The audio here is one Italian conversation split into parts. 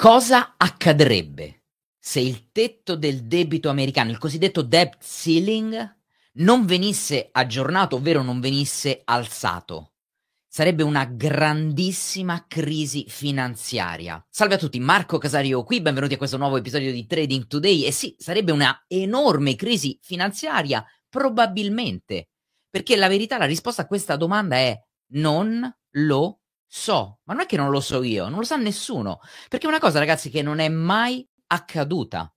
Cosa accadrebbe se il tetto del debito americano, il cosiddetto debt ceiling, non venisse aggiornato, ovvero non venisse alzato? Sarebbe una grandissima crisi finanziaria. Salve a tutti, Marco Casario qui, benvenuti a questo nuovo episodio di Trading Today. E sì, sarebbe una enorme crisi finanziaria, probabilmente, perché la verità, la risposta a questa domanda è non lo so, ma non è che non lo so io, non lo sa nessuno, perché è una cosa, ragazzi, che non è mai accaduta,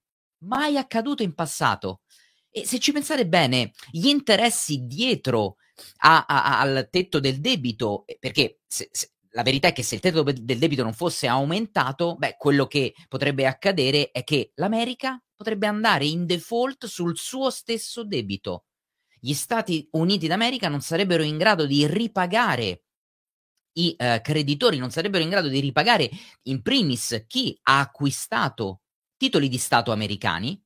mai accaduto in passato. E se ci pensate bene, gli interessi dietro a, a, al tetto del debito, eh, perché se, se, la verità è che se il tetto del debito non fosse aumentato, beh, quello che potrebbe accadere è che l'America potrebbe andare in default sul suo stesso debito. Gli Stati Uniti d'America non sarebbero in grado di ripagare i eh, creditori non sarebbero in grado di ripagare in primis chi ha acquistato titoli di Stato americani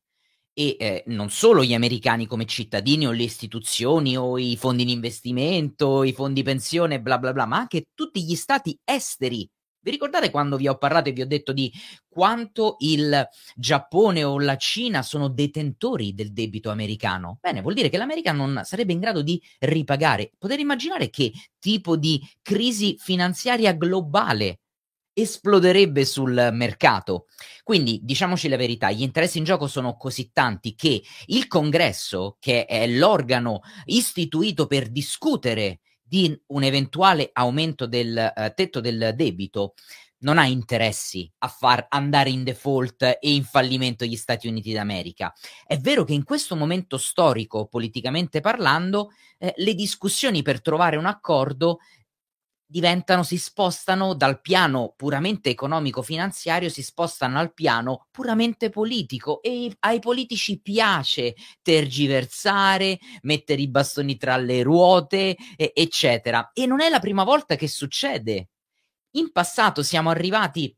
e eh, non solo gli americani come cittadini o le istituzioni o i fondi di investimento, i fondi pensione, bla bla bla, ma anche tutti gli stati esteri vi ricordate quando vi ho parlato e vi ho detto di quanto il Giappone o la Cina sono detentori del debito americano? Bene, vuol dire che l'America non sarebbe in grado di ripagare. Potete immaginare che tipo di crisi finanziaria globale esploderebbe sul mercato. Quindi diciamoci la verità, gli interessi in gioco sono così tanti che il Congresso, che è l'organo istituito per discutere di un eventuale aumento del uh, tetto del debito non ha interessi a far andare in default e in fallimento gli Stati Uniti d'America. È vero che in questo momento storico, politicamente parlando, eh, le discussioni per trovare un accordo diventano, si spostano dal piano puramente economico-finanziario, si spostano al piano puramente politico e ai politici piace tergiversare, mettere i bastoni tra le ruote, e, eccetera. E non è la prima volta che succede. In passato siamo arrivati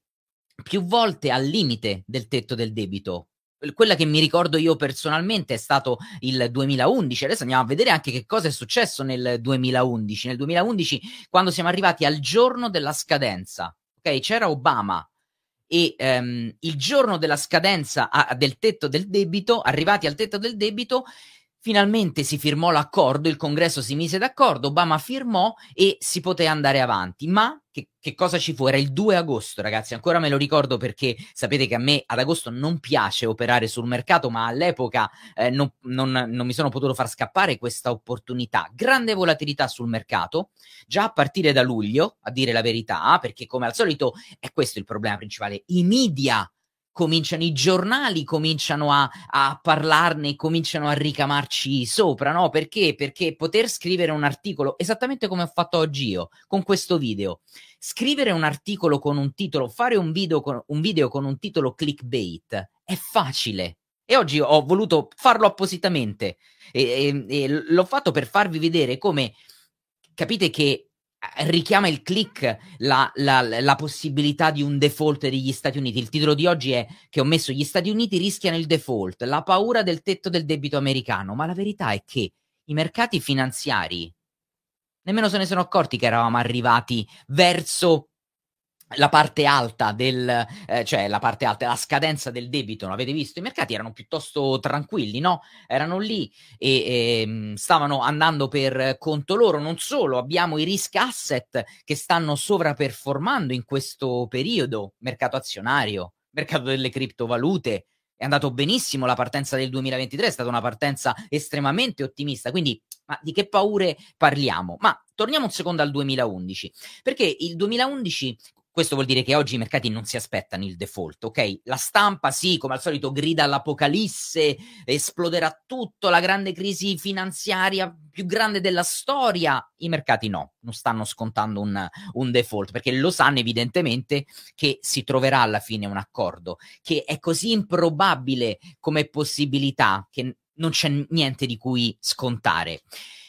più volte al limite del tetto del debito quella che mi ricordo io personalmente è stato il 2011. Adesso andiamo a vedere anche che cosa è successo nel 2011. Nel 2011, quando siamo arrivati al giorno della scadenza, ok? C'era Obama e um, il giorno della scadenza a, del tetto del debito, arrivati al tetto del debito, Finalmente si firmò l'accordo, il congresso si mise d'accordo, Obama firmò e si poté andare avanti. Ma che, che, cosa ci fu? Era il 2 agosto, ragazzi. Ancora me lo ricordo perché sapete che a me ad agosto non piace operare sul mercato, ma all'epoca eh, non, non, non, mi sono potuto far scappare questa opportunità. Grande volatilità sul mercato, già a partire da luglio, a dire la verità, perché come al solito è questo il problema principale. I media cominciano i giornali, cominciano a, a, parlarne, cominciano a ricamarci sopra, no? Perché? Perché poter scrivere un articolo, esattamente come ho fatto oggi io, con questo video, scrivere un articolo con un titolo, fare un video con un, video con un titolo clickbait è facile. E oggi ho voluto farlo appositamente e, e, e l'ho fatto per farvi vedere come capite che richiama il click la, la, la, possibilità di un default degli Stati Uniti. Il titolo di oggi è che ho messo gli Stati Uniti rischiano il default, la paura del tetto del debito americano, ma la verità è che i mercati finanziari nemmeno se ne sono accorti che eravamo arrivati verso la parte alta del, eh, cioè la parte alta, la scadenza del debito, l'avete visto? I mercati erano piuttosto tranquilli, no? Erano lì e, e ehm, stavano andando per conto loro. Non solo, abbiamo i risk asset che stanno sovraperformando in questo periodo, mercato azionario, mercato delle criptovalute. È andato benissimo la partenza del 2023, è stata una partenza estremamente ottimista. Quindi, ma di che paure parliamo? Ma torniamo un secondo al 2011, perché il 2011 questo vuol dire che oggi i mercati non si aspettano il default, ok? La stampa, sì, come al solito, grida all'apocalisse, esploderà tutto, la grande crisi finanziaria più grande della storia. I mercati no, non stanno scontando un, un default, perché lo sanno evidentemente che si troverà alla fine un accordo, che è così improbabile come possibilità che non c'è niente di cui scontare.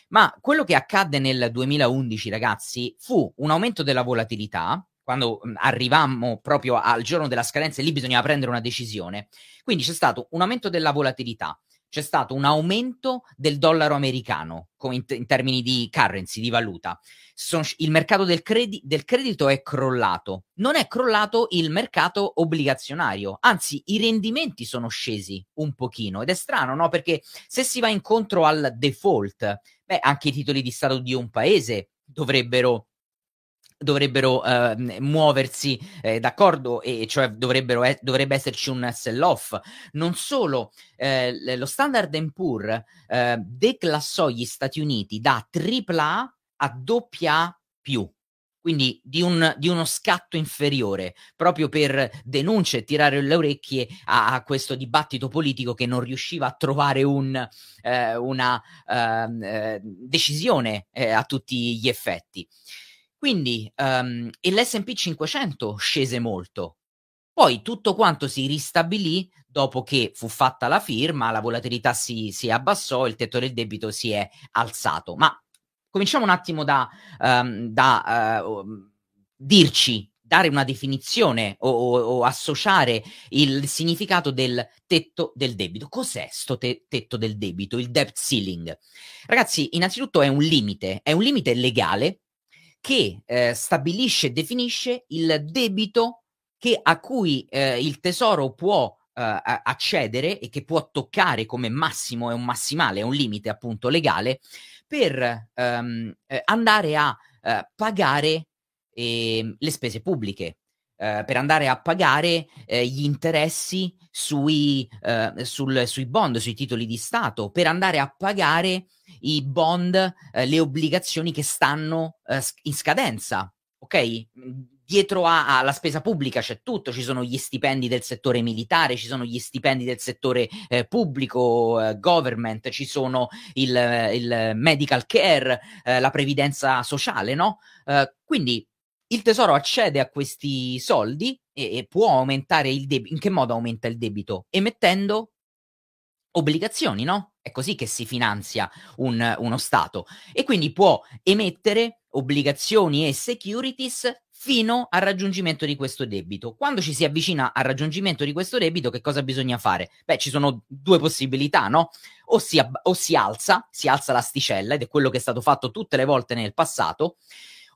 Ma quello che accadde nel 2011, ragazzi, fu un aumento della volatilità, quando arrivammo proprio al giorno della scadenza lì bisognava prendere una decisione. Quindi c'è stato un aumento della volatilità, c'è stato un aumento del dollaro americano in, in, termini di currency, di valuta. Son, il mercato del, credi, del, credito è crollato. Non è crollato il mercato obbligazionario, anzi i rendimenti sono scesi un pochino ed è strano, no? Perché se si va incontro al default, beh, anche i titoli di Stato di un paese dovrebbero dovrebbero eh, muoversi eh, d'accordo e cioè e- dovrebbe esserci un sell-off. Non solo, eh, lo Standard Poor eh, declassò gli Stati Uniti da AAA a AA+, quindi di, un, di, uno scatto inferiore, proprio per denunce e tirare le orecchie a, a, questo dibattito politico che non riusciva a trovare un, eh, una ehm, eh, decisione a tutti gli effetti. Quindi um, e l'SP 500 scese molto. Poi tutto quanto si ristabilì dopo che fu fatta la firma, la volatilità si, si abbassò, il tetto del debito si è alzato. Ma cominciamo un attimo da, um, da uh, dirci, dare una definizione o, o, o, associare il significato del tetto del debito. Cos'è sto te- tetto del debito, il debt ceiling? Ragazzi, innanzitutto è un limite, è un limite legale che eh, stabilisce e definisce il debito che, a cui eh, il tesoro può eh, accedere e che può toccare come massimo, è un massimale, è un limite appunto legale, per ehm, eh, andare a eh, pagare ehm, le spese pubbliche. Uh, per andare a pagare uh, gli interessi sui, uh, sul, sui bond, sui titoli di Stato, per andare a pagare i bond, eh, le obbligazioni che stanno eh, in scadenza, ok? Dietro alla spesa pubblica c'è tutto, ci sono gli stipendi del settore militare, ci sono gli stipendi del settore eh, pubblico, eh, government, ci sono il, il medical care, eh, la previdenza sociale, no? Eh, quindi il tesoro accede a questi soldi e, e può aumentare il debito. In che modo aumenta il debito? Emettendo obbligazioni, no? È così che si finanzia un, uno Stato e quindi può emettere obbligazioni e securities fino al raggiungimento di questo debito. Quando ci si avvicina al raggiungimento di questo debito, che cosa bisogna fare? Beh, ci sono due possibilità, no? O si, ab- o si alza, si alza l'asticella, ed è quello che è stato fatto tutte le volte nel passato,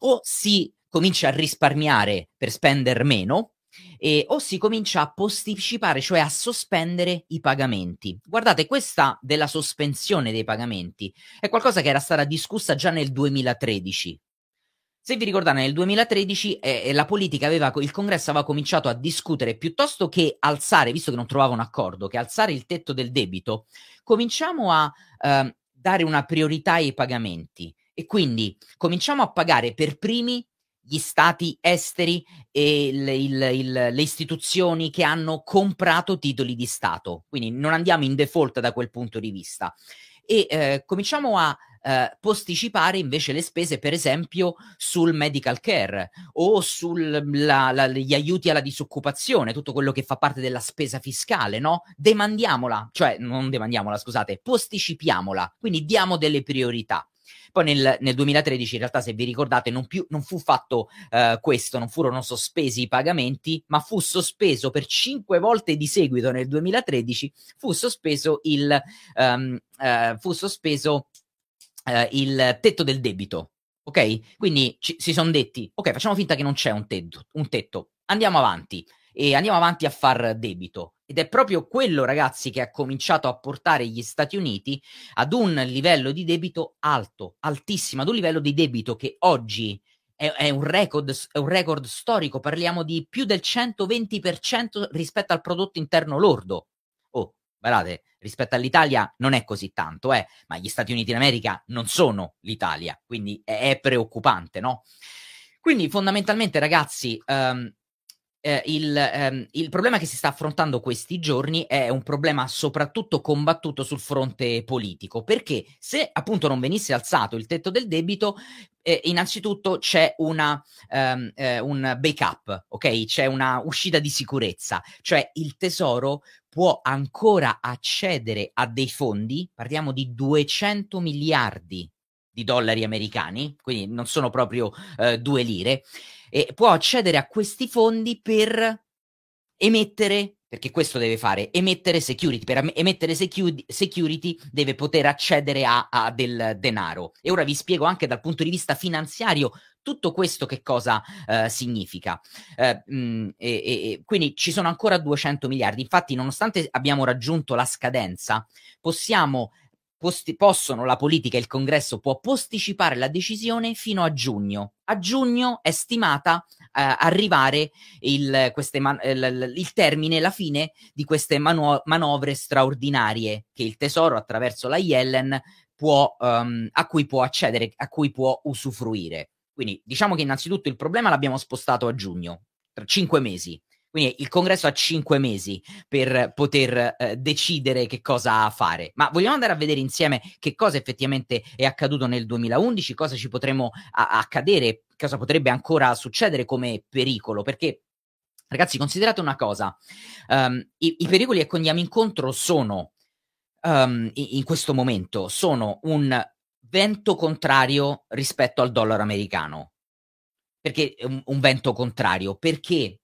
o si comincia a risparmiare per spendere meno, e, o si comincia a posticipare, cioè a sospendere i pagamenti. Guardate, questa della sospensione dei pagamenti è qualcosa che era stata discussa già nel 2013. Se vi ricordate, nel 2013 eh, la politica aveva, il congresso aveva cominciato a discutere piuttosto che alzare, visto che non trovava un accordo, che alzare il tetto del debito, cominciamo a eh, dare una priorità ai pagamenti e quindi cominciamo a pagare per primi gli stati esteri e il, il, il, le istituzioni che hanno comprato titoli di Stato. Quindi non andiamo in default da quel punto di vista. E eh, cominciamo a eh, posticipare invece le spese, per esempio, sul medical care o sugli aiuti alla disoccupazione, tutto quello che fa parte della spesa fiscale, no? Demandiamola, cioè non demandiamola, scusate, posticipiamola, quindi diamo delle priorità. Poi nel, nel 2013, in realtà, se vi ricordate, non, più, non fu fatto uh, questo, non furono sospesi i pagamenti, ma fu sospeso per cinque volte di seguito nel 2013, fu sospeso il, um, uh, fu sospeso uh, il tetto del debito. Ok? Quindi ci, si sono detti, ok, facciamo finta che non c'è un tetto, un tetto, andiamo avanti e andiamo avanti a far debito. Ed è proprio quello, ragazzi, che ha cominciato a portare gli Stati Uniti ad un livello di debito alto, altissimo, ad un livello di debito che oggi è, è, un, record, è un record storico. Parliamo di più del 120% rispetto al prodotto interno lordo. Oh, guardate, rispetto all'Italia non è così tanto, eh, ma gli Stati Uniti d'America non sono l'Italia, quindi è, è preoccupante, no? Quindi fondamentalmente, ragazzi, um, eh, il, ehm, il, problema che si sta affrontando questi giorni è un problema soprattutto combattuto sul fronte politico, perché se appunto non venisse alzato il tetto del debito, eh, innanzitutto c'è una, um, eh, un backup, ok? C'è una uscita di sicurezza, cioè il tesoro può ancora accedere a dei fondi, parliamo di 200 miliardi di dollari americani, quindi non sono proprio eh, due lire, e può accedere a questi fondi per emettere perché questo deve fare, emettere security. Per emettere security, security deve poter accedere a, a, del denaro. E ora vi spiego anche dal punto di vista finanziario tutto questo che cosa uh, significa. Uh, mh, e, e, quindi ci sono ancora 200 miliardi. Infatti, nonostante abbiamo raggiunto la scadenza, possiamo Posti- possono la politica e il congresso può posticipare la decisione fino a giugno. A giugno è stimata eh, arrivare il, man- il, il, termine, la fine di queste manu- manovre straordinarie che il Tesoro attraverso la Yellen può, um, a cui può accedere, a cui può usufruire. Quindi diciamo che innanzitutto il problema l'abbiamo spostato a giugno, tra cinque mesi. Quindi il congresso ha cinque mesi per poter eh, decidere che cosa fare. Ma vogliamo andare a vedere insieme che cosa effettivamente è accaduto nel 2011, cosa ci potremmo a- accadere, cosa potrebbe ancora succedere come pericolo, perché ragazzi considerate una cosa, um, i-, i, pericoli che andiamo incontro sono um, in questo momento sono un vento contrario rispetto al dollaro americano. Perché un, un vento contrario? Perché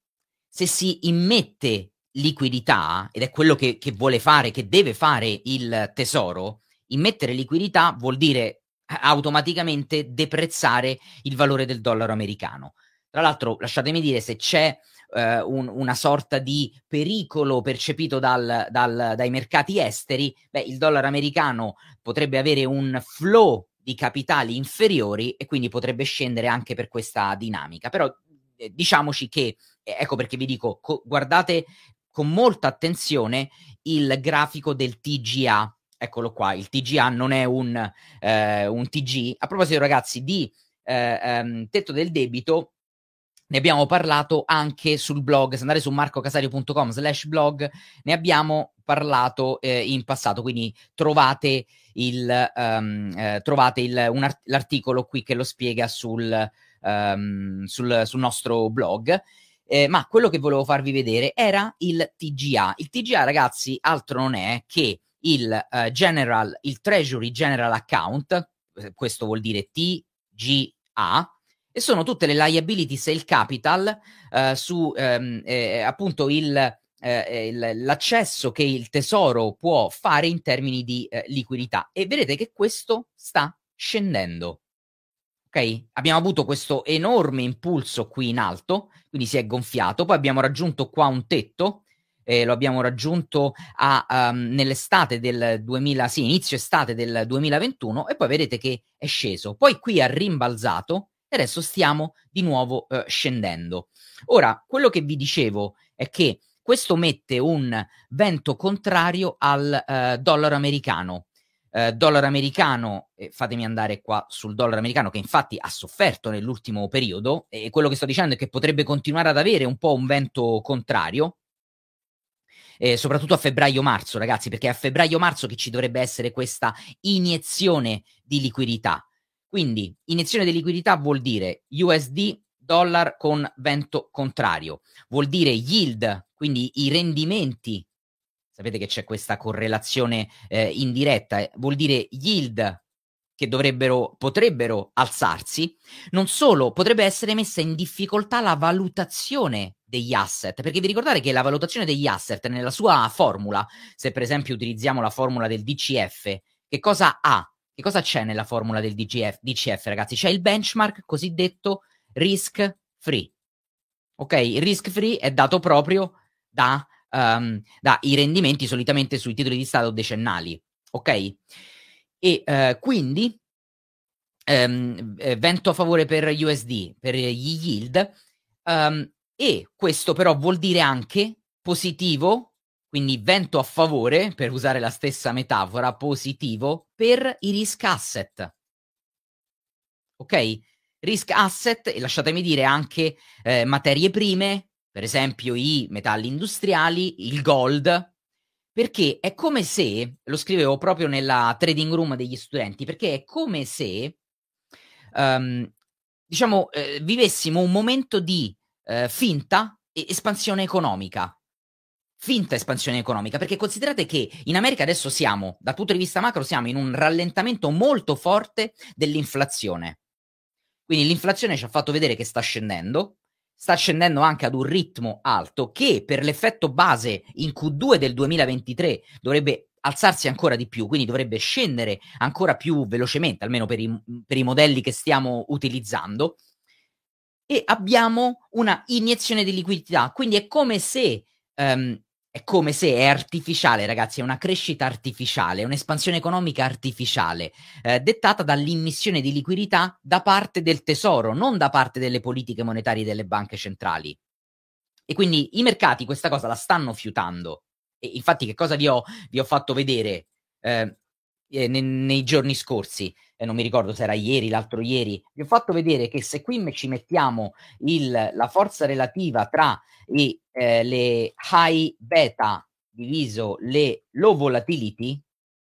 se si immette liquidità, ed è quello che, che vuole fare, che deve fare il tesoro, immettere liquidità vuol dire eh, automaticamente deprezzare il valore del dollaro americano. Tra l'altro, lasciatemi dire, se c'è eh, un, una sorta di pericolo percepito dal, dal, dai mercati esteri, beh, il dollaro americano potrebbe avere un flow di capitali inferiori e quindi potrebbe scendere anche per questa dinamica. Però eh, diciamoci che, ecco perché vi dico, co- guardate con molta attenzione il grafico del TGA. Eccolo qua, il TGA non è un, eh, un TG. A proposito, ragazzi, di eh, ehm, tetto del debito, ne abbiamo parlato anche sul blog, se andate su marcocasario.com slash blog, ne abbiamo parlato eh, in passato, quindi trovate, il, um, eh, trovate il, un art- l'articolo qui che lo spiega sul, um, sul, sul, nostro blog. Eh, ma quello che volevo farvi vedere era il TGA. Il TGA, ragazzi, altro non è che il uh, General, il Treasury General Account, eh, questo vuol dire TGA, e sono tutte le liabilities e il capital uh, su um, eh, appunto il, eh, il, l'accesso che il tesoro può fare in termini di eh, liquidità. E vedete che questo sta scendendo. Ok? Abbiamo avuto questo enorme impulso qui in alto, quindi si è gonfiato, poi abbiamo raggiunto qua un tetto, eh, lo abbiamo raggiunto a, um, nell'estate del 2000, sì, inizio estate del 2021 e poi vedete che è sceso. Poi qui ha rimbalzato e adesso stiamo di nuovo uh, scendendo. Ora, quello che vi dicevo è che questo mette un vento contrario al uh, dollaro americano eh, dollaro americano, eh, fatemi andare qua sul dollaro americano che infatti ha sofferto nell'ultimo periodo e quello che sto dicendo è che potrebbe continuare ad avere un po' un vento contrario, eh, soprattutto a febbraio-marzo, ragazzi, perché è a febbraio-marzo che ci dovrebbe essere questa iniezione di liquidità. Quindi, iniezione di liquidità vuol dire USD dollar con vento contrario, vuol dire yield, quindi i rendimenti sapete che c'è questa correlazione eh, indiretta, eh, vuol dire yield che dovrebbero, potrebbero alzarsi, non solo potrebbe essere messa in difficoltà la valutazione degli asset, perché vi ricordate che la valutazione degli asset nella sua formula, se per esempio utilizziamo la formula del DCF, che cosa ha? Che cosa c'è nella formula del DCF, DCF ragazzi? C'è il benchmark cosiddetto risk free. Ok, il risk free è dato proprio da um, dai rendimenti solitamente sui titoli di Stato decennali. Ok? E uh, quindi um, vento a favore per USD, per gli yield, um, e questo però vuol dire anche positivo, quindi vento a favore, per usare la stessa metafora, positivo, per i risk asset. Ok? Risk asset, e lasciatemi dire anche eh, materie prime, per esempio i metalli industriali, il gold, perché è come se, lo scrivevo proprio nella trading room degli studenti, perché è come se, um, diciamo, eh, vivessimo un momento di eh, finta espansione economica. Finta espansione economica, perché considerate che in America adesso siamo, dal punto di vista macro, siamo in un rallentamento molto forte dell'inflazione. Quindi l'inflazione ci ha fatto vedere che sta scendendo, sta scendendo anche ad un ritmo alto che per l'effetto base in Q2 del 2023 dovrebbe alzarsi ancora di più, quindi dovrebbe scendere ancora più velocemente, almeno per i, per i modelli che stiamo utilizzando. E abbiamo una iniezione di liquidità, quindi è come se um, è come se è artificiale, ragazzi, è una crescita artificiale, un'espansione economica artificiale, eh, dettata dall'immissione di liquidità da parte del tesoro, non da parte delle politiche monetarie delle banche centrali. E quindi i mercati questa cosa la stanno fiutando. E infatti, che cosa vi ho, vi ho fatto vedere eh, eh, nei, nei, giorni scorsi? Eh, non mi ricordo se era ieri, l'altro ieri. Vi ho fatto vedere che se qui ci mettiamo il, la forza relativa tra i, eh, le high beta diviso le low volatility,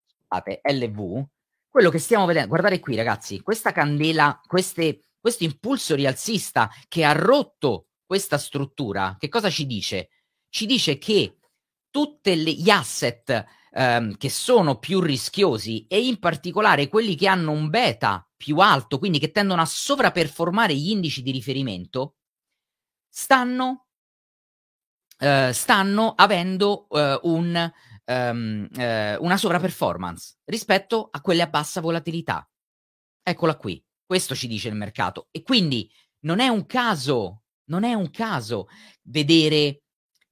scusate, LV, quello che stiamo vedendo, guardate qui ragazzi, questa candela, queste, questo impulso rialzista che ha rotto questa struttura, che cosa ci dice? Ci dice che tutti gli asset ehm, che sono più rischiosi e in particolare quelli che hanno un beta più alto, quindi che tendono a sovraperformare gli indici di riferimento, stanno, eh, stanno avendo eh, un, um, eh, una sovraperformance rispetto a quelle a bassa volatilità. Eccola qui, questo ci dice il mercato. E quindi non è un caso, non è un caso vedere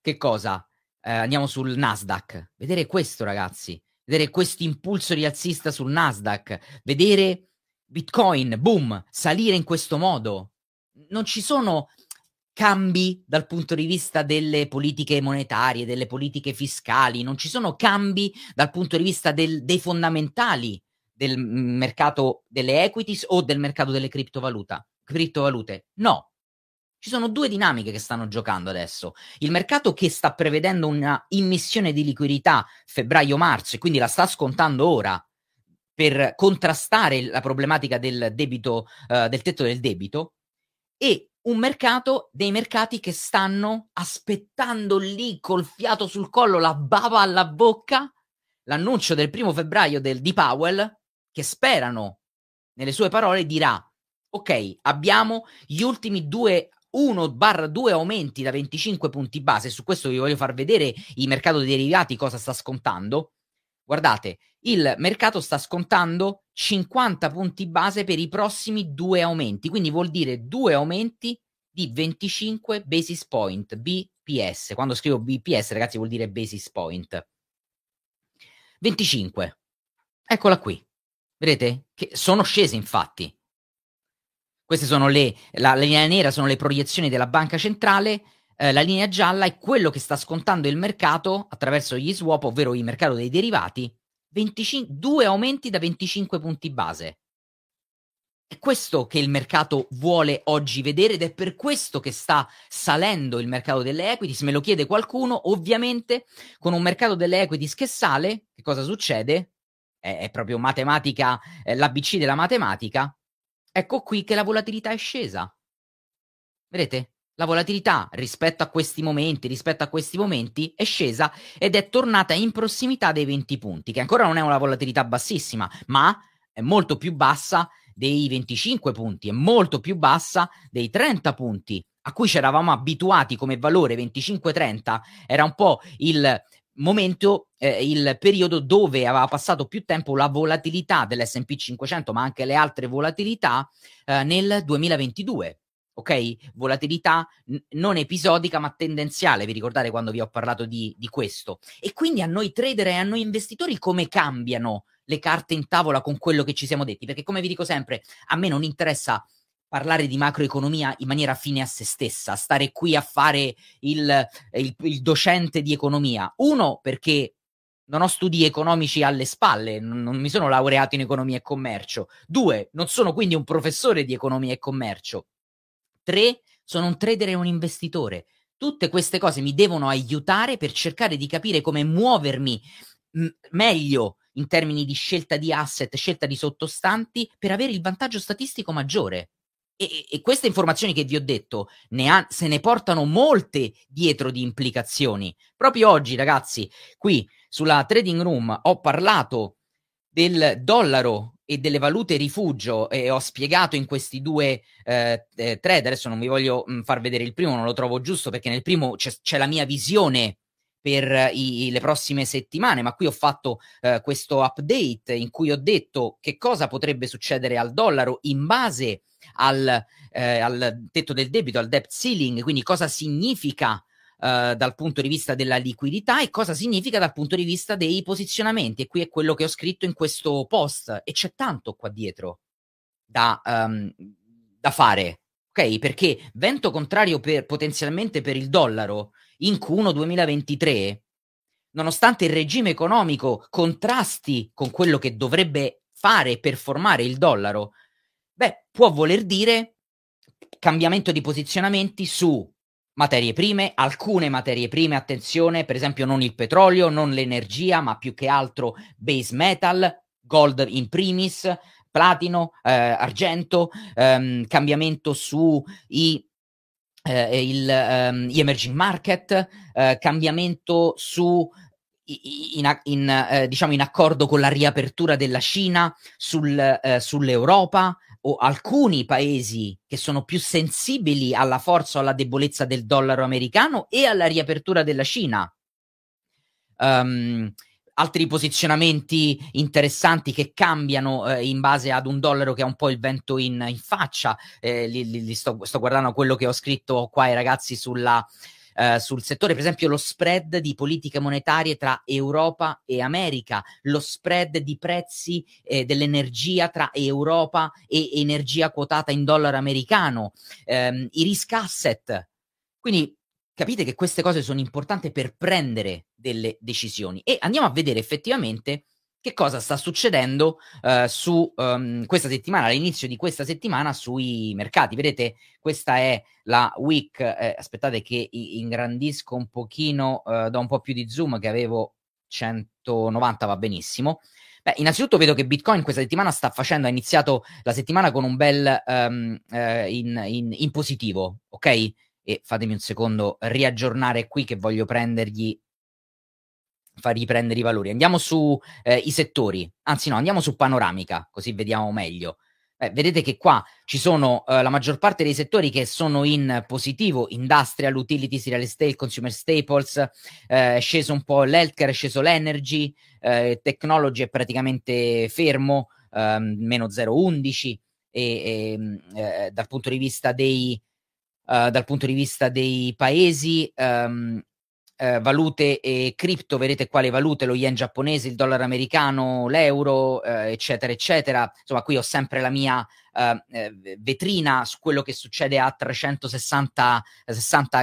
che cosa? Eh, andiamo sul Nasdaq, vedere questo ragazzi, vedere questo impulso rialzista sul Nasdaq, vedere Bitcoin, boom, salire in questo modo. Non ci sono cambi dal punto di vista delle politiche monetarie, delle politiche fiscali, non ci sono cambi dal punto di vista del, dei fondamentali del mercato delle equities o del mercato delle criptovaluta, criptovalute. No, ci sono due dinamiche che stanno giocando adesso. Il mercato che sta prevedendo una immissione di liquidità febbraio-marzo e quindi la sta scontando ora per contrastare la problematica del debito, uh, del tetto del debito, e un mercato dei mercati che stanno aspettando lì col fiato sul collo, la bava alla bocca, l'annuncio del primo febbraio del, di Powell, che sperano, nelle sue parole, dirà ok, abbiamo gli ultimi due 1-2 aumenti da 25 punti base, su questo vi voglio far vedere il mercato dei derivati cosa sta scontando. Guardate, il mercato sta scontando 50 punti base per i prossimi due aumenti, quindi vuol dire due aumenti di 25 basis point, BPS. Quando scrivo BPS, ragazzi, vuol dire basis point. 25. Eccola qui. Vedete? Che sono scese infatti. Queste sono le, la, la linea nera sono le proiezioni della banca centrale, eh, la linea gialla è quello che sta scontando il mercato attraverso gli swap, ovvero il mercato dei derivati, 25, due aumenti da 25 punti base. È questo che il mercato vuole oggi vedere ed è per questo che sta salendo il mercato delle equities. Me lo chiede qualcuno, ovviamente con un mercato delle equities che sale, che cosa succede? È, proprio matematica, è l'ABC della matematica. Ecco qui che la volatilità è scesa. Vedete? La volatilità rispetto a questi momenti, rispetto a questi momenti, è scesa ed è tornata in prossimità dei 20 punti, che ancora non è una volatilità bassissima, ma è molto più bassa dei 25 punti, è molto più bassa dei 30 punti a cui ci eravamo abituati come valore 25-30, era un po' il momento, eh, il periodo dove aveva passato più tempo la volatilità dell'SP 500, ma anche le altre volatilità eh, nel 2022. Ok? Volatilità n- non episodica ma tendenziale, vi ricordate quando vi ho parlato di, di questo? E quindi a noi trader e a noi investitori come cambiano le carte in tavola con quello che ci siamo detti? Perché come vi dico sempre, a me non interessa parlare di macroeconomia in maniera fine a se stessa, stare qui a fare il, il, il docente di economia. Uno, perché non ho studi economici alle spalle, non, non, mi sono laureato in economia e commercio. Due, non sono quindi un professore di economia e commercio. Tre, sono un trader e un investitore. Tutte queste cose mi devono aiutare per cercare di capire come muovermi m- meglio in termini di scelta di asset, scelta di sottostanti, per avere il vantaggio statistico maggiore. E, e, queste informazioni che vi ho detto ne ha, se ne portano molte dietro di implicazioni. Proprio oggi, ragazzi, qui sulla trading room ho parlato del dollaro e delle valute rifugio e ho spiegato in questi due eh, eh, thread, adesso non vi voglio mh, far vedere il primo, non lo trovo giusto perché nel primo c'è, c'è la mia visione per i, le prossime settimane, ma qui ho fatto eh, questo update in cui ho detto che cosa potrebbe succedere al dollaro in base al, eh, al tetto del debito, al debt ceiling, quindi cosa significa Uh, dal punto di vista della liquidità e cosa significa dal punto di vista dei posizionamenti. E qui è quello che ho scritto in questo post. E c'è tanto qua dietro da, um, da fare. Ok? Perché vento contrario per, potenzialmente per il dollaro in Q1 2023, nonostante il regime economico contrasti con quello che dovrebbe fare per formare il dollaro, beh, può voler dire cambiamento di posizionamenti su materie prime, alcune materie prime, attenzione, per esempio non il petrolio, non l'energia, ma più che altro base metal, gold in primis, platino, eh, argento, ehm, cambiamento su i eh, il, um, gli emerging market, eh, cambiamento su in, in, eh, diciamo in accordo con la riapertura della Cina sul, eh, sull'Europa o alcuni paesi che sono più sensibili alla forza o alla debolezza del dollaro americano e alla riapertura della Cina. Um, altri posizionamenti interessanti che cambiano eh, in base ad un dollaro che ha un po' il vento in, in faccia. Eh, li, li sto, sto, guardando quello che ho scritto qua ai ragazzi sulla, eh, sul settore, per esempio lo spread di politiche monetarie tra Europa e America, lo spread di prezzi eh, dell'energia tra Europa e energia quotata in dollaro americano, ehm, i risk asset. Quindi capite che queste cose sono importanti per prendere delle decisioni e andiamo a vedere effettivamente che cosa sta succedendo uh, su um, questa settimana, all'inizio di questa settimana sui mercati. Vedete, questa è la week, eh, aspettate che ingrandisco un pochino, uh, do un po' più di zoom che avevo 190 va benissimo. Beh, innanzitutto vedo che Bitcoin questa settimana sta facendo, ha iniziato la settimana con un bel um, uh, in, in, in positivo, ok? E fatemi un secondo riaggiornare qui che voglio prendergli fargli prendere i valori. Andiamo su eh, i settori, anzi no, andiamo su panoramica, così vediamo meglio. Eh, vedete che qua ci sono eh, la maggior parte dei settori che sono in positivo, industrial, utilities, real estate, consumer staples, eh, è sceso un po' l'healthcare, è sceso l'energy, eh, technology è praticamente fermo, ehm, meno 0,11 e, e ehm, eh, dal punto di vista dei, uh, dal punto di vista dei paesi, um, uh, valute e cripto, vedete quali valute, lo yen giapponese, il dollaro americano, l'euro, uh, eccetera, eccetera. Insomma, qui ho sempre la mia vetrina su quello che succede a 360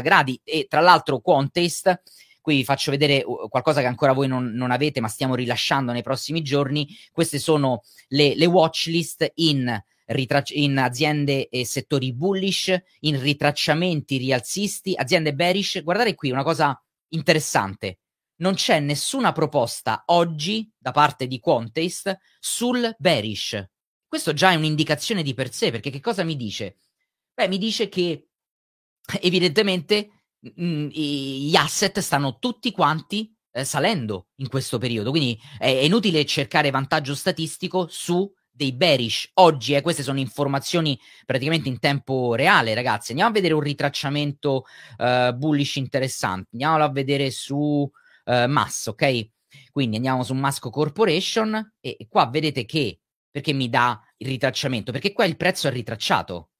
gradi e tra l'altro Quantest qui vi faccio vedere qualcosa che ancora voi non, non, avete, ma stiamo rilasciando nei prossimi giorni. Queste sono le, le watch list in ritrac- in aziende e settori bullish, in ritracciamenti rialzisti, aziende bearish. Guardate qui una cosa interessante. Non c'è nessuna proposta oggi da parte di Quantest sul bearish. Questo già è un'indicazione di per sé, perché che cosa mi dice? Beh, mi dice che evidentemente mh, mm, gli asset stanno tutti quanti eh, salendo in questo periodo, quindi è inutile cercare vantaggio statistico su dei bearish oggi, eh, queste sono informazioni praticamente in tempo reale, ragazzi. Andiamo a vedere un ritracciamento uh, bullish interessante. Andiamolo a vedere su uh, Mass, ok? Quindi andiamo su Masco Corporation e, e qua vedete che perché mi dà il ritracciamento? Perché qua il prezzo è ritracciato.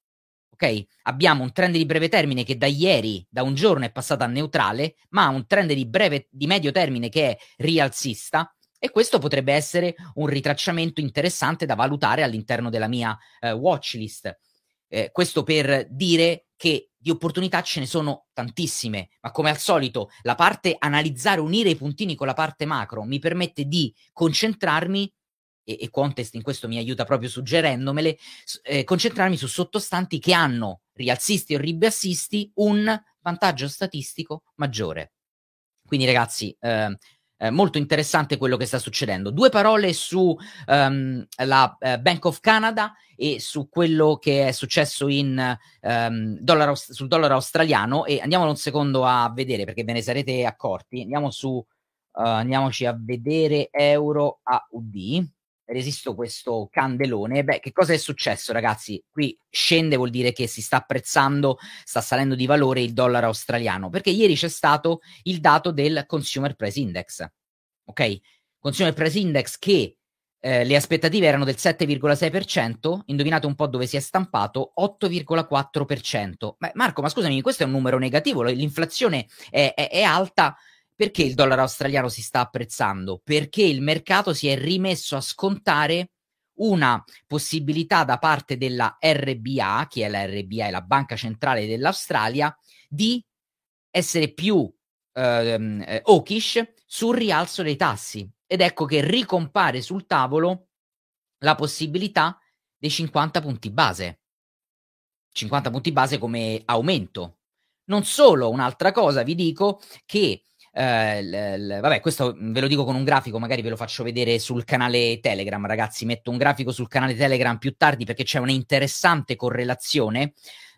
Ok? Abbiamo un trend di breve termine che da ieri, da un giorno è passato a neutrale, ma un trend di breve di medio termine che è rialzista e questo potrebbe essere un ritracciamento interessante da valutare all'interno della mia eh, watchlist. Eh, questo per dire che di opportunità ce ne sono tantissime, ma come al solito la parte analizzare, unire i puntini con la parte macro mi permette di concentrarmi e, e Contest in questo mi aiuta proprio suggerendomele, eh, concentrarmi su sottostanti che hanno rialzisti o ribassisti un vantaggio statistico maggiore. Quindi ragazzi, eh, eh, molto interessante quello che sta succedendo. Due parole su um, la uh, Bank of Canada e su quello che è successo in, um, dollaro, sul dollaro australiano e andiamo un secondo a vedere perché ve ne sarete accorti. Andiamo su, uh, andiamoci a vedere euro AUD. Resisto questo candelone. Beh, che cosa è successo, ragazzi? Qui scende vuol dire che si sta apprezzando, sta salendo di valore il dollaro australiano, perché ieri c'è stato il dato del Consumer Price Index. Ok? Consumer Price Index che eh, le aspettative erano del 7,6%, indovinate un po' dove si è stampato, 8,4%. Beh, Marco, ma scusami, questo è un numero negativo, l'inflazione è, è, è alta, perché il dollaro australiano si sta apprezzando? Perché il mercato si è rimesso a scontare una possibilità da parte della RBA, che è la RBA, è la banca centrale dell'Australia, di essere più ehm, eh, hawkish sul rialzo dei tassi. Ed ecco che ricompare sul tavolo la possibilità dei 50 punti base. 50 punti base come aumento. Non solo, un'altra cosa vi dico che eh, l- l- vabbè, questo ve lo dico con un grafico, magari ve lo faccio vedere sul canale Telegram, ragazzi. Metto un grafico sul canale Telegram più tardi perché c'è un'interessante correlazione.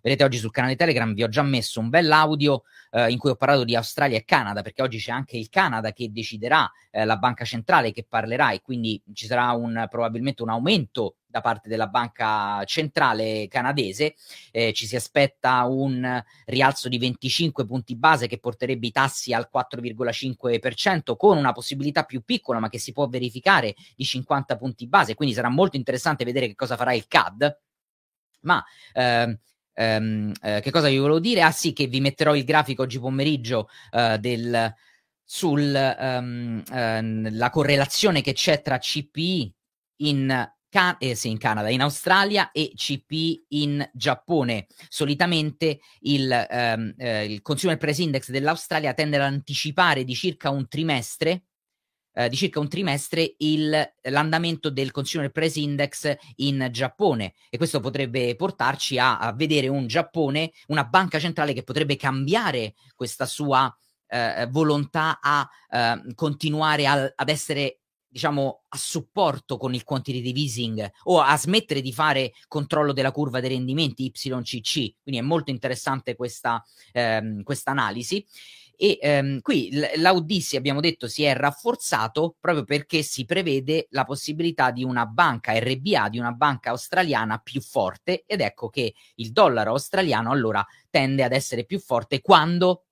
Vedete, oggi sul canale Telegram vi ho già messo un bell'audio eh, in cui ho parlato di Australia e Canada, perché oggi c'è anche il Canada che deciderà, eh, la banca centrale che parlerà e quindi ci sarà un, probabilmente un aumento da parte della banca centrale canadese. Eh, ci si aspetta un rialzo di 25 punti base che porterebbe i tassi al 4,5% con una possibilità più piccola ma che si può verificare di 50 punti base. Quindi sarà molto interessante vedere che cosa farà il CAD. Ma ehm, ehm, eh, che cosa vi volevo dire? Ah sì, che vi metterò il grafico oggi pomeriggio eh, del, sulla um, ehm, uh, correlazione che c'è tra CPI in Can- eh, sì, in Canada, in Australia e CP in Giappone. Solitamente il, ehm, eh, il Consumer Price Index dell'Australia tende ad anticipare di circa un trimestre eh, di circa un trimestre il, l'andamento del Consumer Price Index in Giappone e questo potrebbe portarci a, a vedere un Giappone, una banca centrale che potrebbe cambiare questa sua eh, volontà a eh, continuare a, ad essere diciamo, a supporto con il quantitative easing o a smettere di fare controllo della curva dei rendimenti YCC. Quindi è molto interessante questa ehm, analisi. E ehm, qui l'Audissi, abbiamo detto, si è rafforzato proprio perché si prevede la possibilità di una banca RBA, di una banca australiana più forte ed ecco che il dollaro australiano allora tende ad essere più forte quando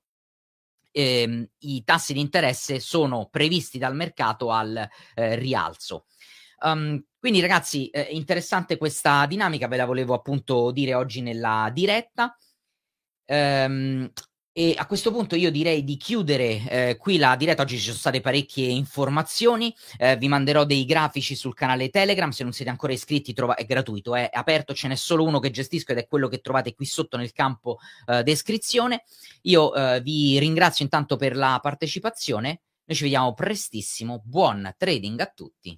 ehm, i tassi di interesse sono previsti dal mercato al eh, rialzo. Um, quindi ragazzi, eh, interessante questa dinamica, ve la volevo appunto dire oggi nella diretta. Um, e a questo punto io direi di chiudere eh, qui la diretta. Oggi ci sono state parecchie informazioni. Eh, vi manderò dei grafici sul canale Telegram. Se non siete ancora iscritti, trova- è gratuito, è aperto. Ce n'è solo uno che gestisco ed è quello che trovate qui sotto nel campo eh, descrizione. Io eh, vi ringrazio intanto per la partecipazione. Noi ci vediamo prestissimo. Buon trading a tutti.